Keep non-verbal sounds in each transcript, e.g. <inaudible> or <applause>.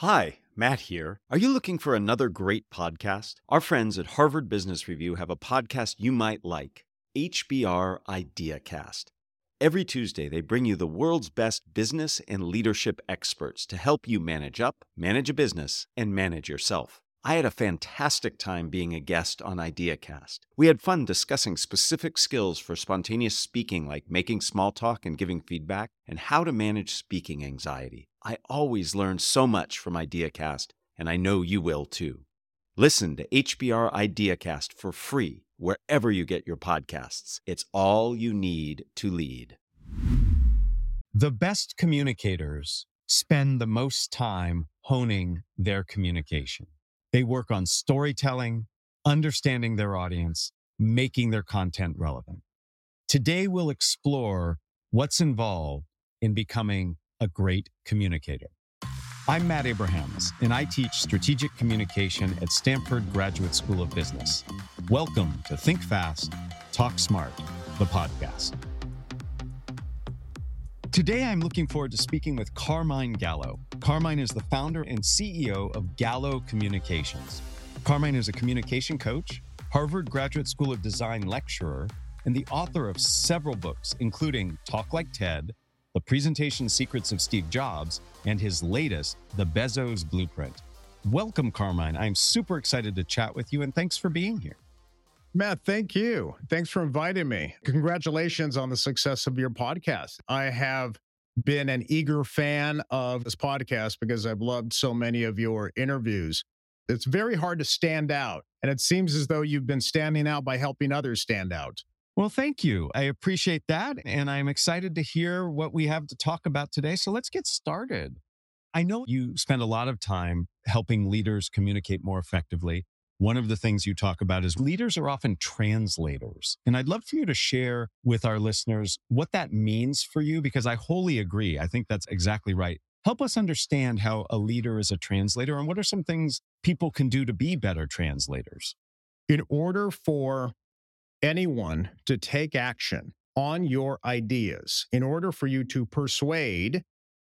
Hi, Matt here. Are you looking for another great podcast? Our friends at Harvard Business Review have a podcast you might like HBR IdeaCast. Every Tuesday, they bring you the world's best business and leadership experts to help you manage up, manage a business, and manage yourself. I had a fantastic time being a guest on IdeaCast. We had fun discussing specific skills for spontaneous speaking, like making small talk and giving feedback, and how to manage speaking anxiety. I always learn so much from IdeaCast, and I know you will too. Listen to HBR IdeaCast for free wherever you get your podcasts. It's all you need to lead. The best communicators spend the most time honing their communication. They work on storytelling, understanding their audience, making their content relevant. Today, we'll explore what's involved in becoming a great communicator. I'm Matt Abrahams, and I teach strategic communication at Stanford Graduate School of Business. Welcome to Think Fast, Talk Smart, the podcast. Today, I'm looking forward to speaking with Carmine Gallo. Carmine is the founder and CEO of Gallo Communications. Carmine is a communication coach, Harvard Graduate School of Design lecturer, and the author of several books, including Talk Like TED, The Presentation Secrets of Steve Jobs, and his latest, The Bezos Blueprint. Welcome, Carmine. I'm super excited to chat with you, and thanks for being here. Matt, thank you. Thanks for inviting me. Congratulations on the success of your podcast. I have been an eager fan of this podcast because I've loved so many of your interviews. It's very hard to stand out, and it seems as though you've been standing out by helping others stand out. Well, thank you. I appreciate that. And I'm excited to hear what we have to talk about today. So let's get started. I know you spend a lot of time helping leaders communicate more effectively. One of the things you talk about is leaders are often translators. And I'd love for you to share with our listeners what that means for you, because I wholly agree. I think that's exactly right. Help us understand how a leader is a translator and what are some things people can do to be better translators. In order for anyone to take action on your ideas, in order for you to persuade,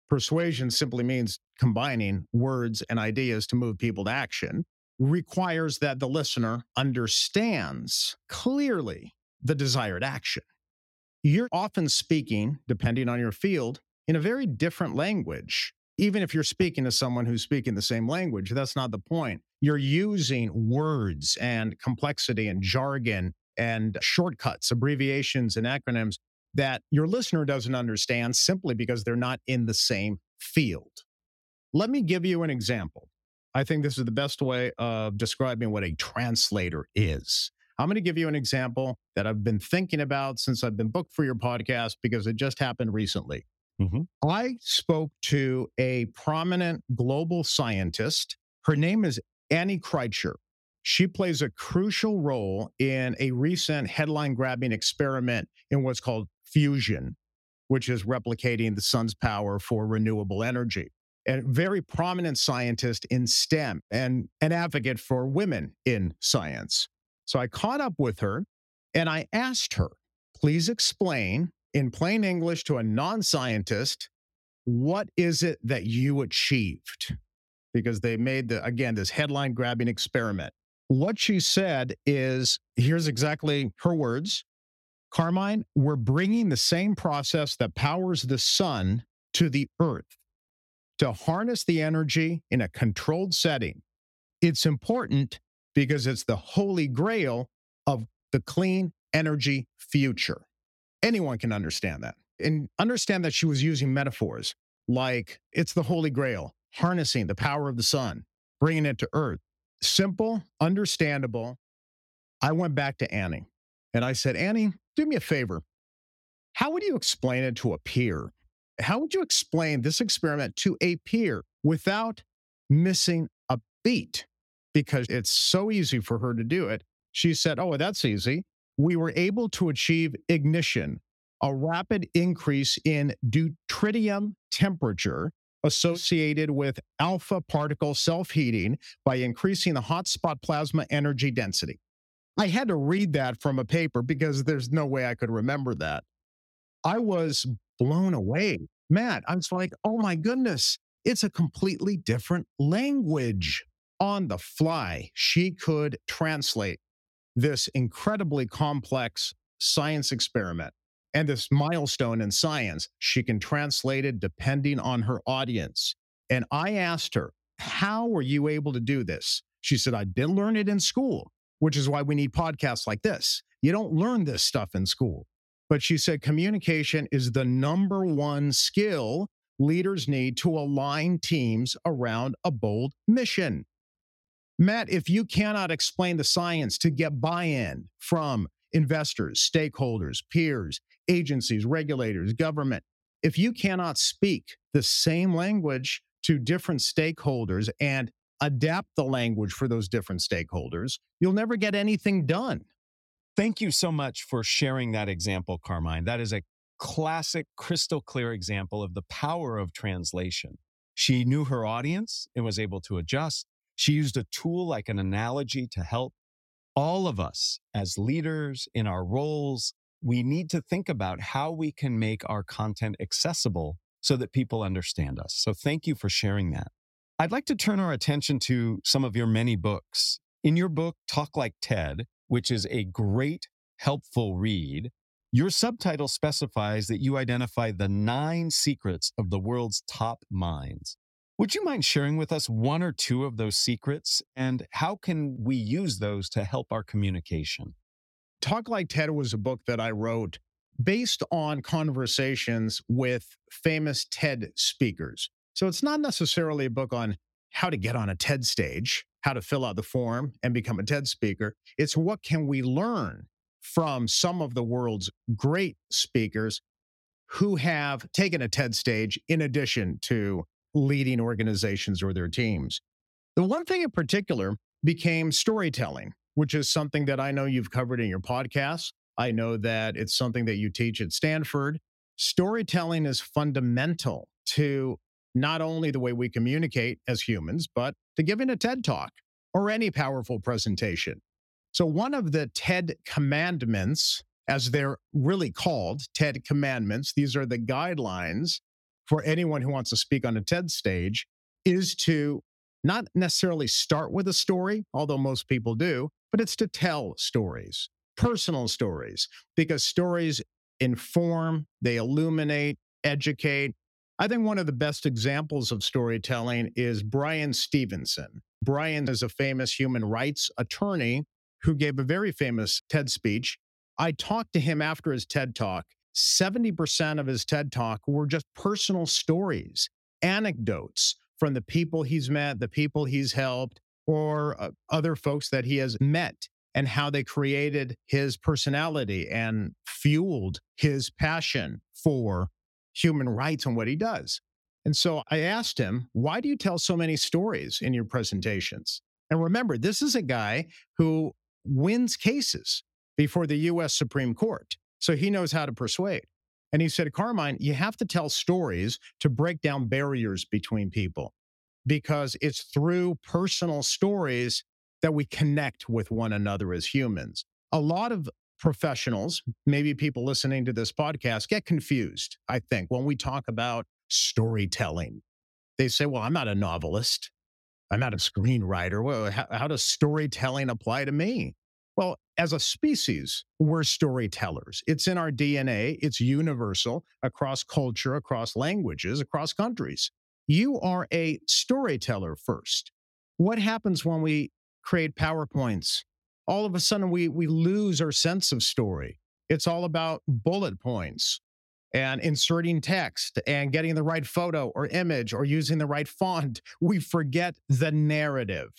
persuasion simply means combining words and ideas to move people to action requires that the listener understands clearly the desired action. You're often speaking, depending on your field, in a very different language. Even if you're speaking to someone who's speaking the same language, that's not the point. You're using words and complexity and jargon and shortcuts, abbreviations and acronyms that your listener doesn't understand simply because they're not in the same field. Let me give you an example. I think this is the best way of describing what a translator is. I'm going to give you an example that I've been thinking about since I've been booked for your podcast because it just happened recently. Mm-hmm. I spoke to a prominent global scientist. Her name is Annie Kritcher. She plays a crucial role in a recent headline grabbing experiment in what's called fusion, which is replicating the sun's power for renewable energy a very prominent scientist in STEM and an advocate for women in science. So I caught up with her and I asked her, please explain in plain English to a non scientist, what is it that you achieved? Because they made the, again, this headline grabbing experiment. What she said is here's exactly her words Carmine, we're bringing the same process that powers the sun to the earth to harness the energy in a controlled setting. It's important because it's the holy grail of the clean energy future. Anyone can understand that. And understand that she was using metaphors like it's the holy grail, harnessing the power of the sun, bringing it to earth. Simple, understandable. I went back to Annie and I said, Annie, do me a favor. How would you explain it to a peer how would you explain this experiment to a peer without missing a beat? Because it's so easy for her to do it. She said, Oh, that's easy. We were able to achieve ignition, a rapid increase in deuterium temperature associated with alpha particle self heating by increasing the hotspot plasma energy density. I had to read that from a paper because there's no way I could remember that. I was blown away. Matt, I was like, oh my goodness, It's a completely different language. On the fly, she could translate this incredibly complex science experiment and this milestone in science. She can translate it depending on her audience. And I asked her, How were you able to do this? She said, I didn't learn it in school, which is why we need podcasts like this. You don't learn this stuff in school. But she said, communication is the number one skill leaders need to align teams around a bold mission. Matt, if you cannot explain the science to get buy in from investors, stakeholders, peers, agencies, regulators, government, if you cannot speak the same language to different stakeholders and adapt the language for those different stakeholders, you'll never get anything done. Thank you so much for sharing that example, Carmine. That is a classic, crystal clear example of the power of translation. She knew her audience and was able to adjust. She used a tool like an analogy to help all of us as leaders in our roles. We need to think about how we can make our content accessible so that people understand us. So thank you for sharing that. I'd like to turn our attention to some of your many books. In your book, Talk Like TED, which is a great, helpful read, your subtitle specifies that you identify the nine secrets of the world's top minds. Would you mind sharing with us one or two of those secrets and how can we use those to help our communication? Talk Like TED was a book that I wrote based on conversations with famous TED speakers. So it's not necessarily a book on how to get on a TED stage, how to fill out the form and become a TED speaker. It's what can we learn from some of the world's great speakers who have taken a TED stage in addition to leading organizations or their teams. The one thing in particular became storytelling, which is something that I know you've covered in your podcast. I know that it's something that you teach at Stanford. Storytelling is fundamental to not only the way we communicate as humans, but to giving a TED talk or any powerful presentation. So, one of the TED commandments, as they're really called, TED commandments, these are the guidelines for anyone who wants to speak on a TED stage, is to not necessarily start with a story, although most people do, but it's to tell stories, personal stories, because stories inform, they illuminate, educate, I think one of the best examples of storytelling is Bryan Stevenson. Bryan is a famous human rights attorney who gave a very famous TED speech. I talked to him after his TED talk. 70% of his TED talk were just personal stories, anecdotes from the people he's met, the people he's helped, or uh, other folks that he has met, and how they created his personality and fueled his passion for human rights and what he does. And so I asked him, why do you tell so many stories in your presentations? And remember, this is a guy who wins cases before the US Supreme Court. So he knows how to persuade. And he said, Carmine, you have to tell stories to break down barriers between people because it's through personal stories that we connect with one another as humans. A lot of professionals, maybe people listening to this podcast, get confused, I think, when we talk about storytelling. They say, well, I'm not a novelist. I'm not a screenwriter. Well, how, how does storytelling apply to me? Well, as a species, we're storytellers. It's in our DNA, it's universal across culture, across languages, across countries. You are a storyteller first. What happens when we create PowerPoints all of a sudden we we lose our sense of story. It's all about bullet points and inserting text and getting the right photo or image or using the right font. <laughs> We forget the narrative.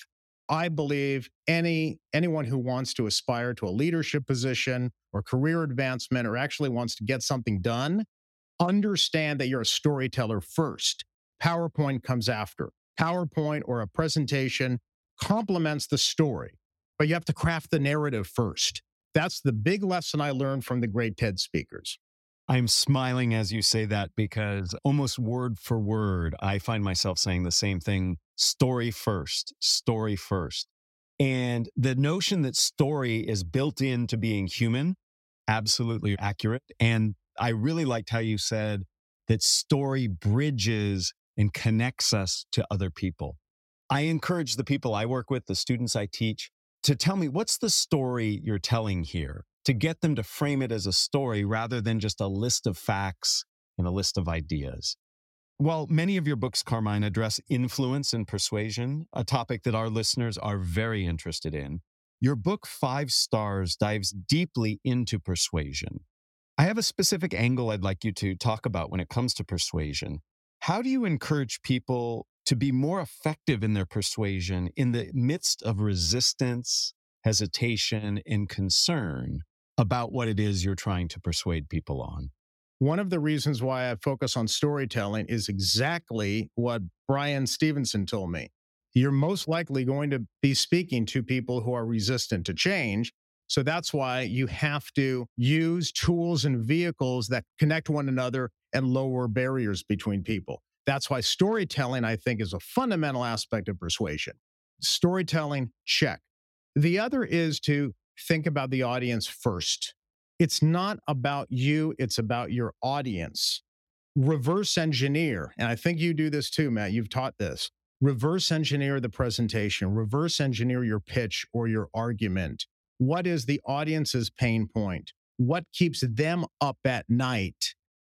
I believe any anyone who wants to aspire to a leadership position or career advancement or actually wants to get something done, understand that you're a storyteller first. PowerPoint comes after. PowerPoint or a presentation complements the story but you have to craft the narrative first. That's the big lesson I learned from the great TED speakers. I'm smiling as you say that because almost word for word, I find myself saying the same thing story first, story first. And the notion that story is built into being human, absolutely accurate. And I really liked how you said that story bridges and connects us to other people. I encourage the people I work with, the students I teach, to tell me what's the story you're telling here, to get them to frame it as a story rather than just a list of facts and a list of ideas. While many of your books, Carmine, address influence and persuasion, a topic that our listeners are very interested in, your book, Five Stars, dives deeply into persuasion. I have a specific angle I'd like you to talk about when it comes to persuasion. How do you encourage people to be more effective in their persuasion in the midst of resistance, hesitation, and concern about what it is you're trying to persuade people on? One of the reasons why I focus on storytelling is exactly what Bryan Stevenson told me. You're most likely going to be speaking to people who are resistant to change. So that's why you have to use tools and vehicles that connect one another and lower barriers between people. That's why storytelling, I think, is a fundamental aspect of persuasion. Storytelling, check. The other is to think about the audience first. It's not about you, it's about your audience. Reverse engineer, and I think you do this too, Matt. You've taught this. Reverse engineer the presentation, reverse engineer your pitch or your argument. What is the audience's pain point? What keeps them up at night?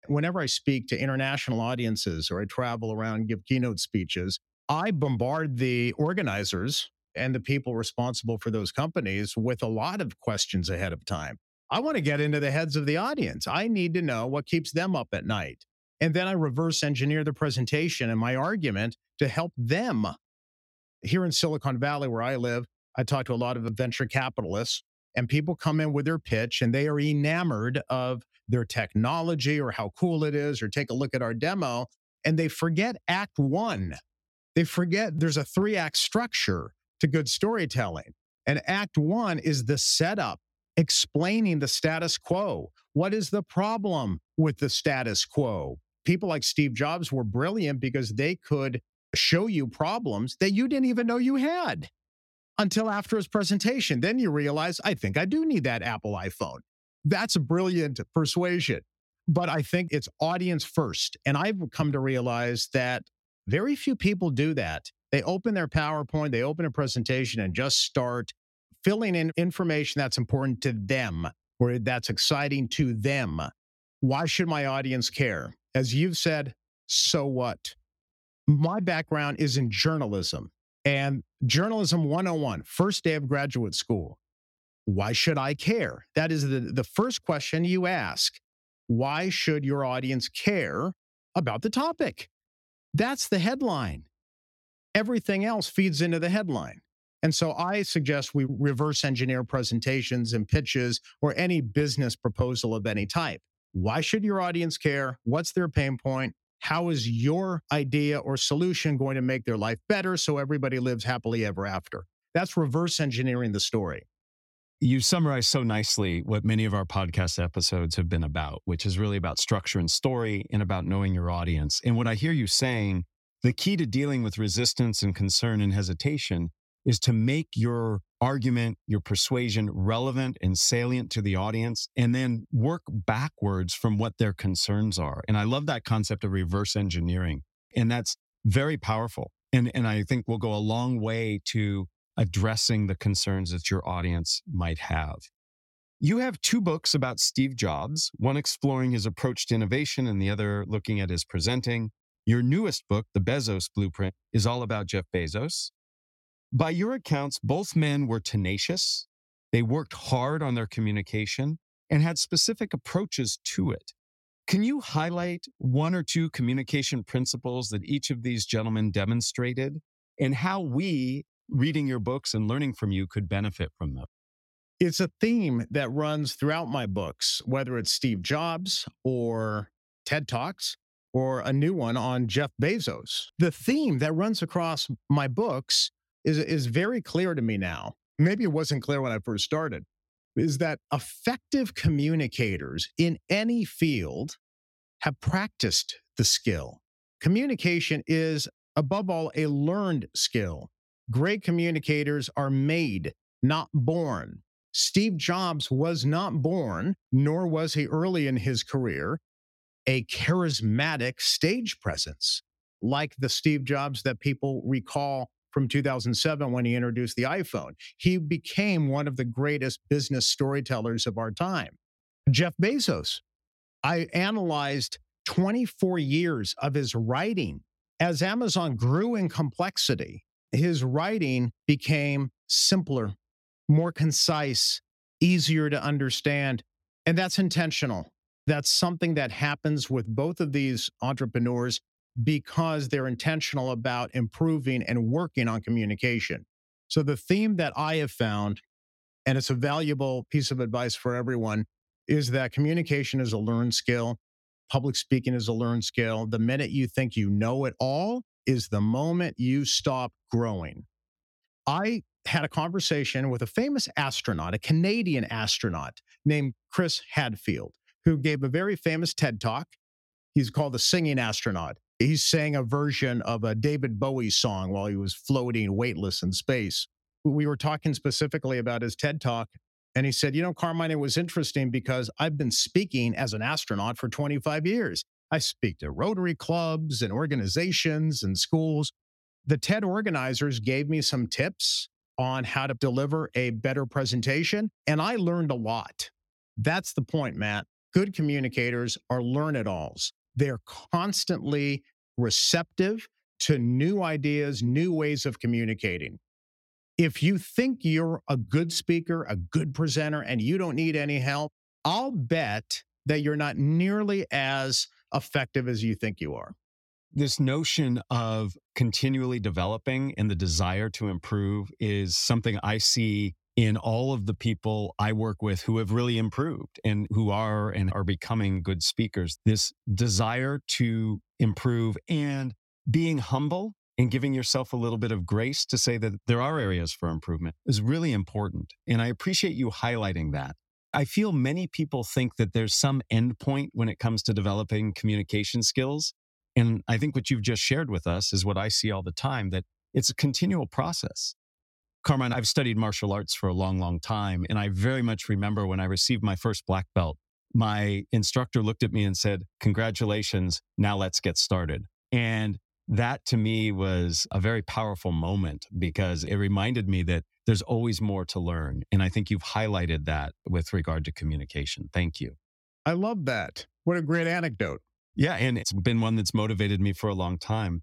Whenever I speak to international audiences or I travel around give keynote speeches, I bombard the organizers and the people responsible for those companies with a lot of questions ahead of time. I want to get into the heads of the audience. I need to know what keeps them up at night. And then I reverse engineer the presentation and my argument to help them. Here in Silicon Valley, where I live, I talk to a lot of venture capitalists, and people come in with their pitch and they are enamored of their technology or how cool it is, or take a look at our demo, and they forget act one. They forget there's a three act structure to good storytelling. And act one is the setup, explaining the status quo. What is the problem with the status quo? People like Steve Jobs were brilliant because they could show you problems that you didn't even know you had until after his presentation. Then you realize, I think I do need that Apple iPhone. That's a brilliant persuasion. But I think it's audience first. And I've come to realize that very few people do that. They open their PowerPoint, they open a presentation and just start filling in information that's important to them or that's exciting to them. Why should my audience care? As you've said, so what? My background is in journalism and journalism 101, first day of graduate school. Why should I care? That is the, the first question you ask. Why should your audience care about the topic? That's the headline. Everything else feeds into the headline. And so I suggest we reverse engineer presentations and pitches or any business proposal of any type. Why should your audience care? What's their pain point? How is your idea or solution going to make their life better so everybody lives happily ever after? That's reverse engineering the story. You summarize so nicely what many of our podcast episodes have been about, which is really about structure and story and about knowing your audience. And what I hear you saying, the key to dealing with resistance and concern and hesitation is to make your argument, your persuasion relevant and salient to the audience, and then work backwards from what their concerns are. And I love that concept of reverse engineering. And that's very powerful. And, and I think will go a long way to addressing the concerns that your audience might have. You have two books about Steve Jobs, one exploring his approach to innovation and the other looking at his presenting. Your newest book, The Bezos Blueprint, is all about Jeff Bezos. By your accounts, both men were tenacious. They worked hard on their communication and had specific approaches to it. Can you highlight one or two communication principles that each of these gentlemen demonstrated and how we, reading your books and learning from you, could benefit from them? It's a theme that runs throughout my books, whether it's Steve Jobs or TED Talks or a new one on Jeff Bezos. The theme that runs across my books is, is very clear to me now. Maybe it wasn't clear when I first started, is that effective communicators in any field have practiced the skill. Communication is, above all, a learned skill. Great communicators are made, not born. Steve Jobs was not born, nor was he early in his career, a charismatic stage presence. like the Steve Jobs that people recall from 2007 when he introduced the iPhone. He became one of the greatest business storytellers of our time. Jeff Bezos, I analyzed 24 years of his writing. As Amazon grew in complexity, his writing became simpler, more concise, easier to understand. And that's intentional. That's something that happens with both of these entrepreneurs because they're intentional about improving and working on communication. So, the theme that I have found, and it's a valuable piece of advice for everyone, is that communication is a learned skill. Public speaking is a learned skill. The minute you think you know it all is the moment you stop growing. I had a conversation with a famous astronaut, a Canadian astronaut named Chris Hadfield, who gave a very famous TED talk. He's called the singing astronaut. He sang a version of a David Bowie song while he was floating weightless in space. We were talking specifically about his TED talk, and he said, You know, Carmine, it was interesting because I've been speaking as an astronaut for 25 years. I speak to Rotary clubs and organizations and schools. The TED organizers gave me some tips on how to deliver a better presentation, and I learned a lot. That's the point, Matt. Good communicators are learn it alls. They're constantly receptive to new ideas, new ways of communicating. If you think you're a good speaker, a good presenter, and you don't need any help, I'll bet that you're not nearly as effective as you think you are. This notion of continually developing and the desire to improve is something I see in all of the people I work with who have really improved and who are and are becoming good speakers. This desire to improve and being humble and giving yourself a little bit of grace to say that there are areas for improvement is really important. And I appreciate you highlighting that. I feel many people think that there's some endpoint when it comes to developing communication skills. And I think what you've just shared with us is what I see all the time that it's a continual process. Carmine, I've studied martial arts for a long, long time. And I very much remember when I received my first black belt, my instructor looked at me and said, Congratulations, now let's get started. And that to me was a very powerful moment because it reminded me that there's always more to learn. And I think you've highlighted that with regard to communication. Thank you. I love that. What a great anecdote. Yeah. And it's been one that's motivated me for a long time.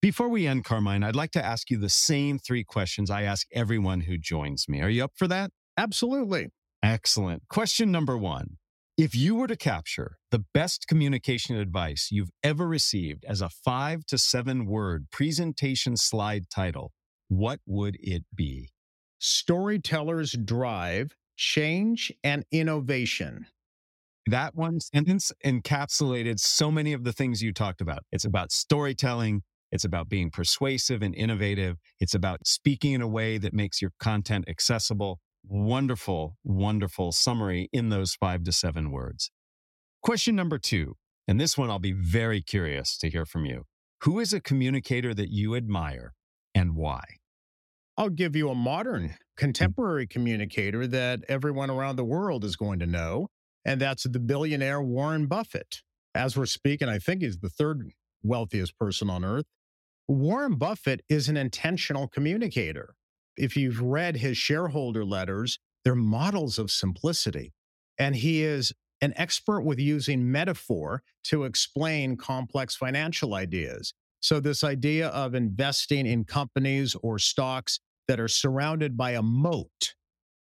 Before we end, Carmine, I'd like to ask you the same three questions I ask everyone who joins me. Are you up for that? Absolutely. Excellent. Question number one If you were to capture the best communication advice you've ever received as a five to seven word presentation slide title, what would it be? Storytellers drive change and innovation. That one sentence encapsulated so many of the things you talked about. It's about storytelling, it's about being persuasive and innovative. It's about speaking in a way that makes your content accessible. Wonderful, wonderful summary in those five to seven words. Question number two, and this one I'll be very curious to hear from you. Who is a communicator that you admire and why? I'll give you a modern, hmm. contemporary communicator that everyone around the world is going to know, and that's the billionaire Warren Buffett. As we're speaking, I think he's the third wealthiest person on earth. Warren Buffett is an intentional communicator. If you've read his shareholder letters, they're models of simplicity. And he is an expert with using metaphor to explain complex financial ideas. So, this idea of investing in companies or stocks that are surrounded by a moat,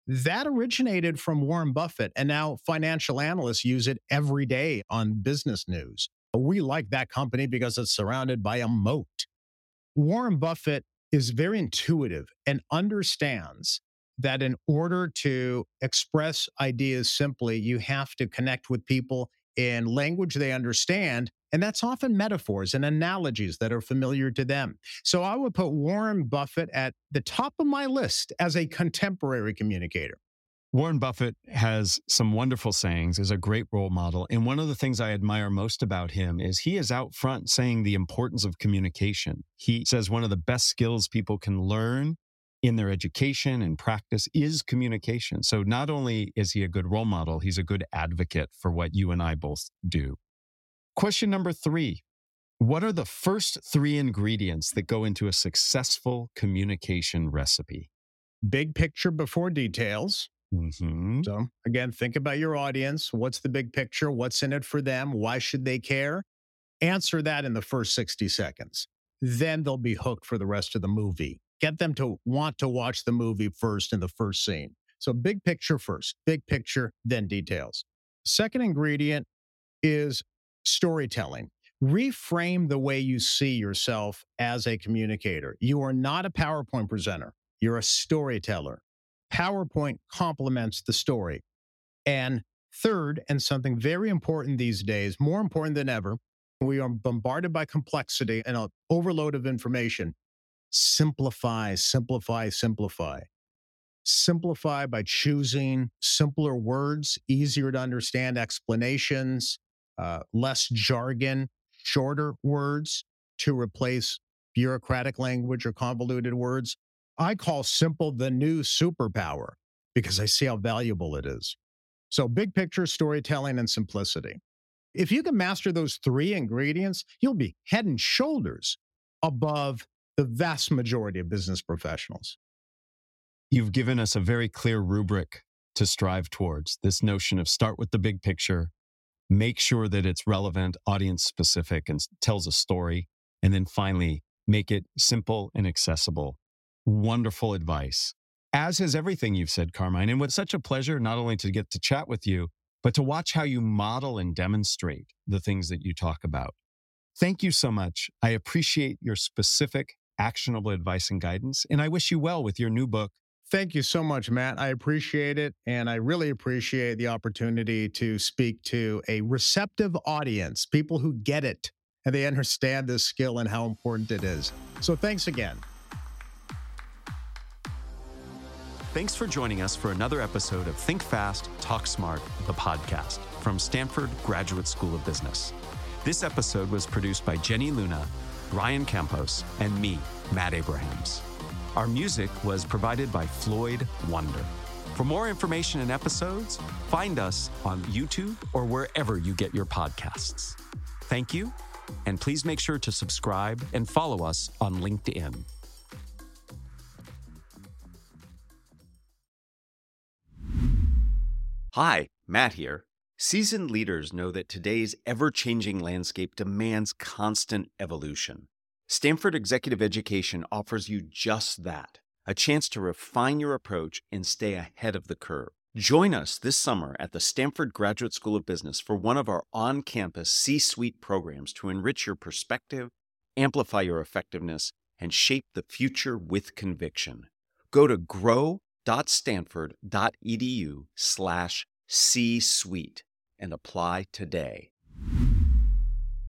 that originated from Warren Buffett. And now financial analysts use it every day on business news. We like that company because it's surrounded by a moat. Warren Buffett is very intuitive and understands that in order to express ideas simply, you have to connect with people in language they understand. And that's often metaphors and analogies that are familiar to them. So I would put Warren Buffett at the top of my list as a contemporary communicator. Warren Buffett has some wonderful sayings, is a great role model. And one of the things I admire most about him is he is out front saying the importance of communication. He says one of the best skills people can learn in their education and practice is communication. So not only is he a good role model, he's a good advocate for what you and I both do. Question number three What are the first three ingredients that go into a successful communication recipe? Big picture before details. Mm-hmm. So, again, think about your audience. What's the big picture? What's in it for them? Why should they care? Answer that in the first 60 seconds. Then they'll be hooked for the rest of the movie. Get them to want to watch the movie first in the first scene. So, big picture first, big picture, then details. Second ingredient is storytelling. Reframe the way you see yourself as a communicator. You are not a PowerPoint presenter, you're a storyteller. PowerPoint complements the story. And third, and something very important these days, more important than ever, we are bombarded by complexity and an overload of information. Simplify, simplify, simplify. Simplify by choosing simpler words, easier to understand explanations, uh, less jargon, shorter words to replace bureaucratic language or convoluted words. I call simple the new superpower because I see how valuable it is. So, big picture storytelling and simplicity. If you can master those three ingredients, you'll be head and shoulders above the vast majority of business professionals. You've given us a very clear rubric to strive towards this notion of start with the big picture, make sure that it's relevant, audience specific, and tells a story. And then finally, make it simple and accessible. Wonderful advice. As has everything you've said, Carmine. And it's such a pleasure not only to get to chat with you, but to watch how you model and demonstrate the things that you talk about. Thank you so much. I appreciate your specific, actionable advice and guidance. And I wish you well with your new book, Thank you so much, Matt. I appreciate it. And I really appreciate the opportunity to speak to a receptive audience, people who get it and they understand this skill and how important it is. So thanks again. Thanks for joining us for another episode of Think Fast, Talk Smart, the podcast from Stanford Graduate School of Business. This episode was produced by Jenny Luna, Ryan Campos, and me, Matt Abrahams. Our music was provided by Floyd Wonder. For more information and episodes, find us on YouTube or wherever you get your podcasts. Thank you, and please make sure to subscribe and follow us on LinkedIn. Hi, Matt here. Seasoned leaders know that today's ever changing landscape demands constant evolution. Stanford Executive Education offers you just that a chance to refine your approach and stay ahead of the curve. Join us this summer at the Stanford Graduate School of Business for one of our on campus C suite programs to enrich your perspective, amplify your effectiveness, and shape the future with conviction. Go to grow.stanford.edu slash C suite and apply today.